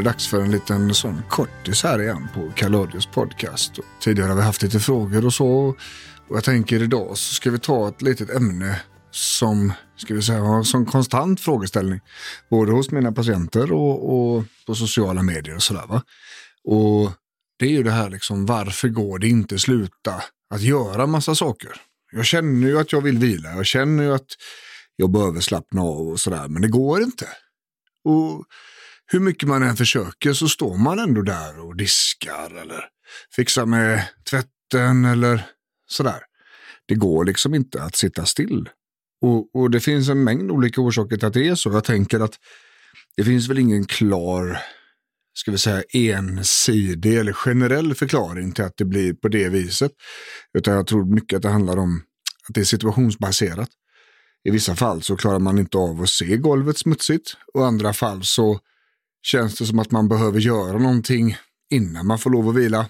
det dags för en liten sån kortis här igen på Kaladios podcast. Och tidigare har vi haft lite frågor och så. Och jag tänker idag så ska vi ta ett litet ämne som, ska vi säga, har som konstant frågeställning. Både hos mina patienter och, och på sociala medier och sådär va. Och det är ju det här liksom, varför går det inte sluta att göra massa saker? Jag känner ju att jag vill vila, jag känner ju att jag behöver slappna av och sådär, men det går inte. Och hur mycket man än försöker så står man ändå där och diskar eller fixar med tvätten eller sådär. Det går liksom inte att sitta still. Och, och det finns en mängd olika orsaker till att det är så. Jag tänker att det finns väl ingen klar, ska vi säga ensidig eller generell förklaring till att det blir på det viset. Utan jag tror mycket att det handlar om att det är situationsbaserat. I vissa fall så klarar man inte av att se golvet smutsigt och i andra fall så känns det som att man behöver göra någonting innan man får lov att vila.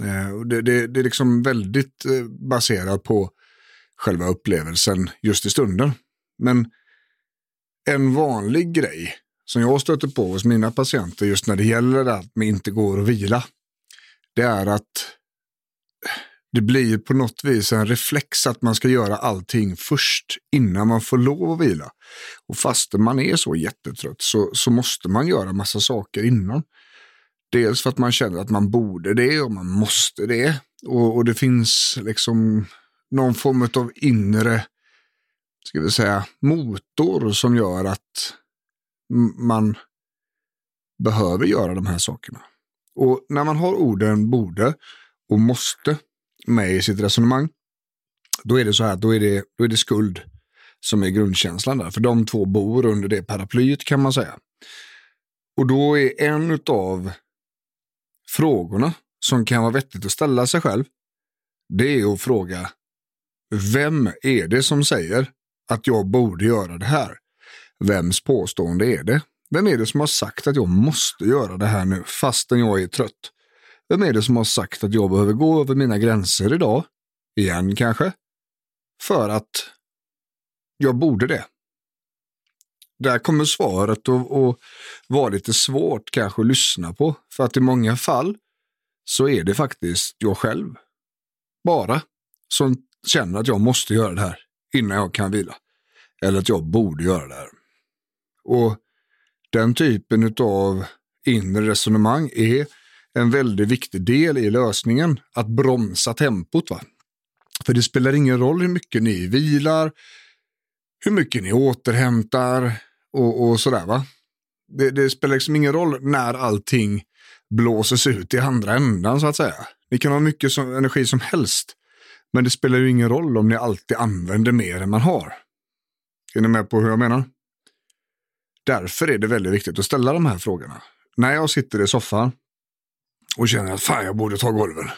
Eh, det, det, det är liksom väldigt eh, baserat på själva upplevelsen just i stunden. Men en vanlig grej som jag stöter på hos mina patienter just när det gäller att man inte går att vila. Det är att det blir på något vis en reflex att man ska göra allting först innan man får lov att vila. Och fast man är så jättetrött så, så måste man göra massa saker innan. Dels för att man känner att man borde det och man måste det. Och, och det finns liksom någon form av inre, ska vi säga, motor som gör att man behöver göra de här sakerna. Och när man har orden borde och måste med i sitt resonemang, då är det så här, då är det, då är det skuld som är grundkänslan där. För de två bor under det paraplyet kan man säga. Och då är en av frågorna som kan vara vettigt att ställa sig själv, det är att fråga, vem är det som säger att jag borde göra det här? Vems påstående är det? Vem är det som har sagt att jag måste göra det här nu fastän jag är trött? Vem är det som har sagt att jag behöver gå över mina gränser idag? Igen kanske? För att jag borde det. Där kommer svaret att, vara lite svårt kanske att lyssna på. För att i många fall så är det faktiskt jag själv bara som känner att jag måste göra det här innan jag kan vila. Eller att jag borde göra det här. Och den typen av inre resonemang är en väldigt viktig del i lösningen. Att bromsa tempot. Va? För det spelar ingen roll hur mycket ni vilar, hur mycket ni återhämtar och, och sådär. va. Det, det, spelar liksom ingen roll när allting blåses ut i andra ändan så att säga. Ni kan ha mycket som, energi som helst. Men det spelar ju ingen roll om ni alltid använder mer än man har. Är ni med på hur jag menar? Därför är det väldigt viktigt att ställa de här frågorna. När jag sitter i soffan och känner att fan jag borde ta golven.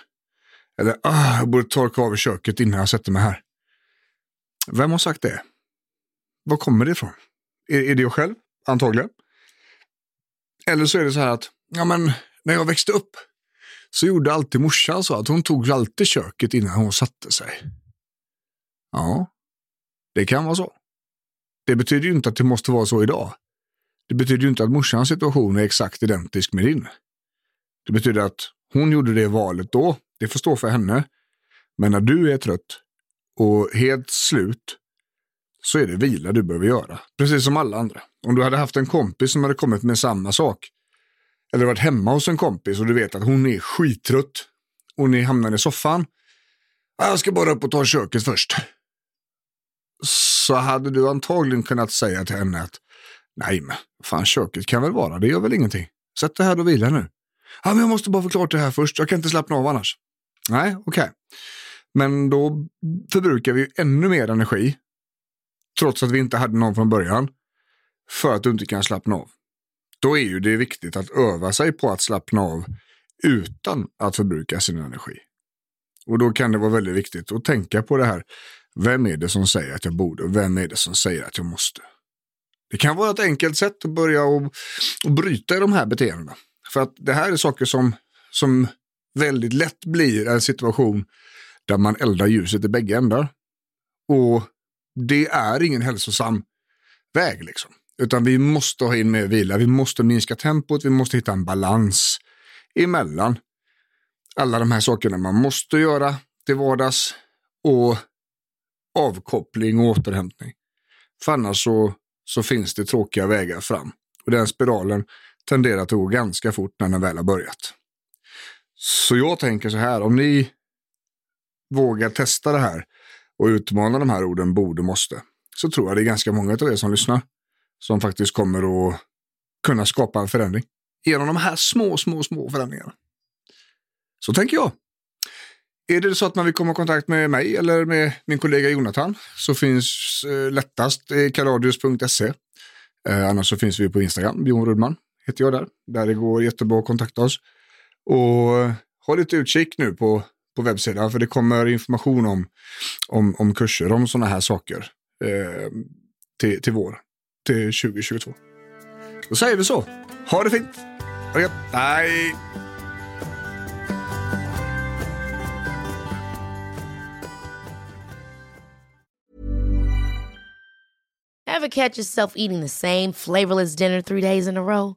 Eller ah, jag borde torka av i köket innan jag sätter mig här. Vem har sagt det? Var kommer det ifrån? Är, är det jag själv? Antagligen. Eller så är det så här att, ja men när jag växte upp så gjorde alltid morsan så att hon tog alltid köket innan hon satte sig. Ja, det kan vara så. Det betyder ju inte att det måste vara så idag. Det betyder ju inte att morsans situation är exakt identisk med din. Det betyder att hon gjorde det valet då. Det får stå för henne. Men när du är trött och helt slut så är det vila du behöver göra. Precis som alla andra. Om du hade haft en kompis som hade kommit med samma sak. Eller varit hemma hos en kompis och du vet att hon är skittrött. Och ni hamnar i soffan. Jag ska bara upp och ta köket först. Så hade du antagligen kunnat säga till henne att nej men fan köket kan väl vara, det gör väl ingenting. Sätt dig här och vila nu. Ja, men jag måste bara få klart det här först. Jag kan inte slappna av annars. Nej, okej. Okay. Men då förbrukar vi ännu mer energi. Trots att vi inte hade någon från början. För att du inte kan slappna av. Då är ju det viktigt att öva sig på att slappna av utan att förbruka sin energi. Och då kan det vara väldigt viktigt att tänka på det här. Vem är det som säger att jag borde och vem är det som säger att jag måste? Det kan vara ett enkelt sätt att börja och, och bryta i de här beteendena. För att det här är saker som, som väldigt lätt blir en situation där man eldar ljuset i bägge ändar. Och det är ingen hälsosam väg liksom. Utan vi måste ha in mer vila, vi måste minska tempot, vi måste hitta en balans emellan alla de här sakerna man måste göra till vardags och avkoppling och återhämtning. För annars så, så finns det tråkiga vägar fram. Och den spiralen tenderar att gå ganska fort när den väl har börjat. Så jag tänker så här, om ni vågar testa det här och utmana de här orden borde, måste, så tror jag det är ganska många av er som lyssnar som faktiskt kommer att kunna skapa en förändring genom de här små, små, små förändringarna. Så tänker jag. Är det så att man vill komma i kontakt med mig eller med min kollega Jonathan så finns eh, lättast eh, kaladius.se. Eh, annars så finns vi på Instagram, Björn Rudman heter jag där. Där det går jättebra att kontakta oss. Och håll ha lite utkik nu på, på webbsidan för det kommer information om, om, om kurser, om sådana här saker eh, till, till vår, till 2022. Då säger vi så. Ha det fint! Ha det gött. Hej! a catch yourself eating the same flavorless dinner three days in a row?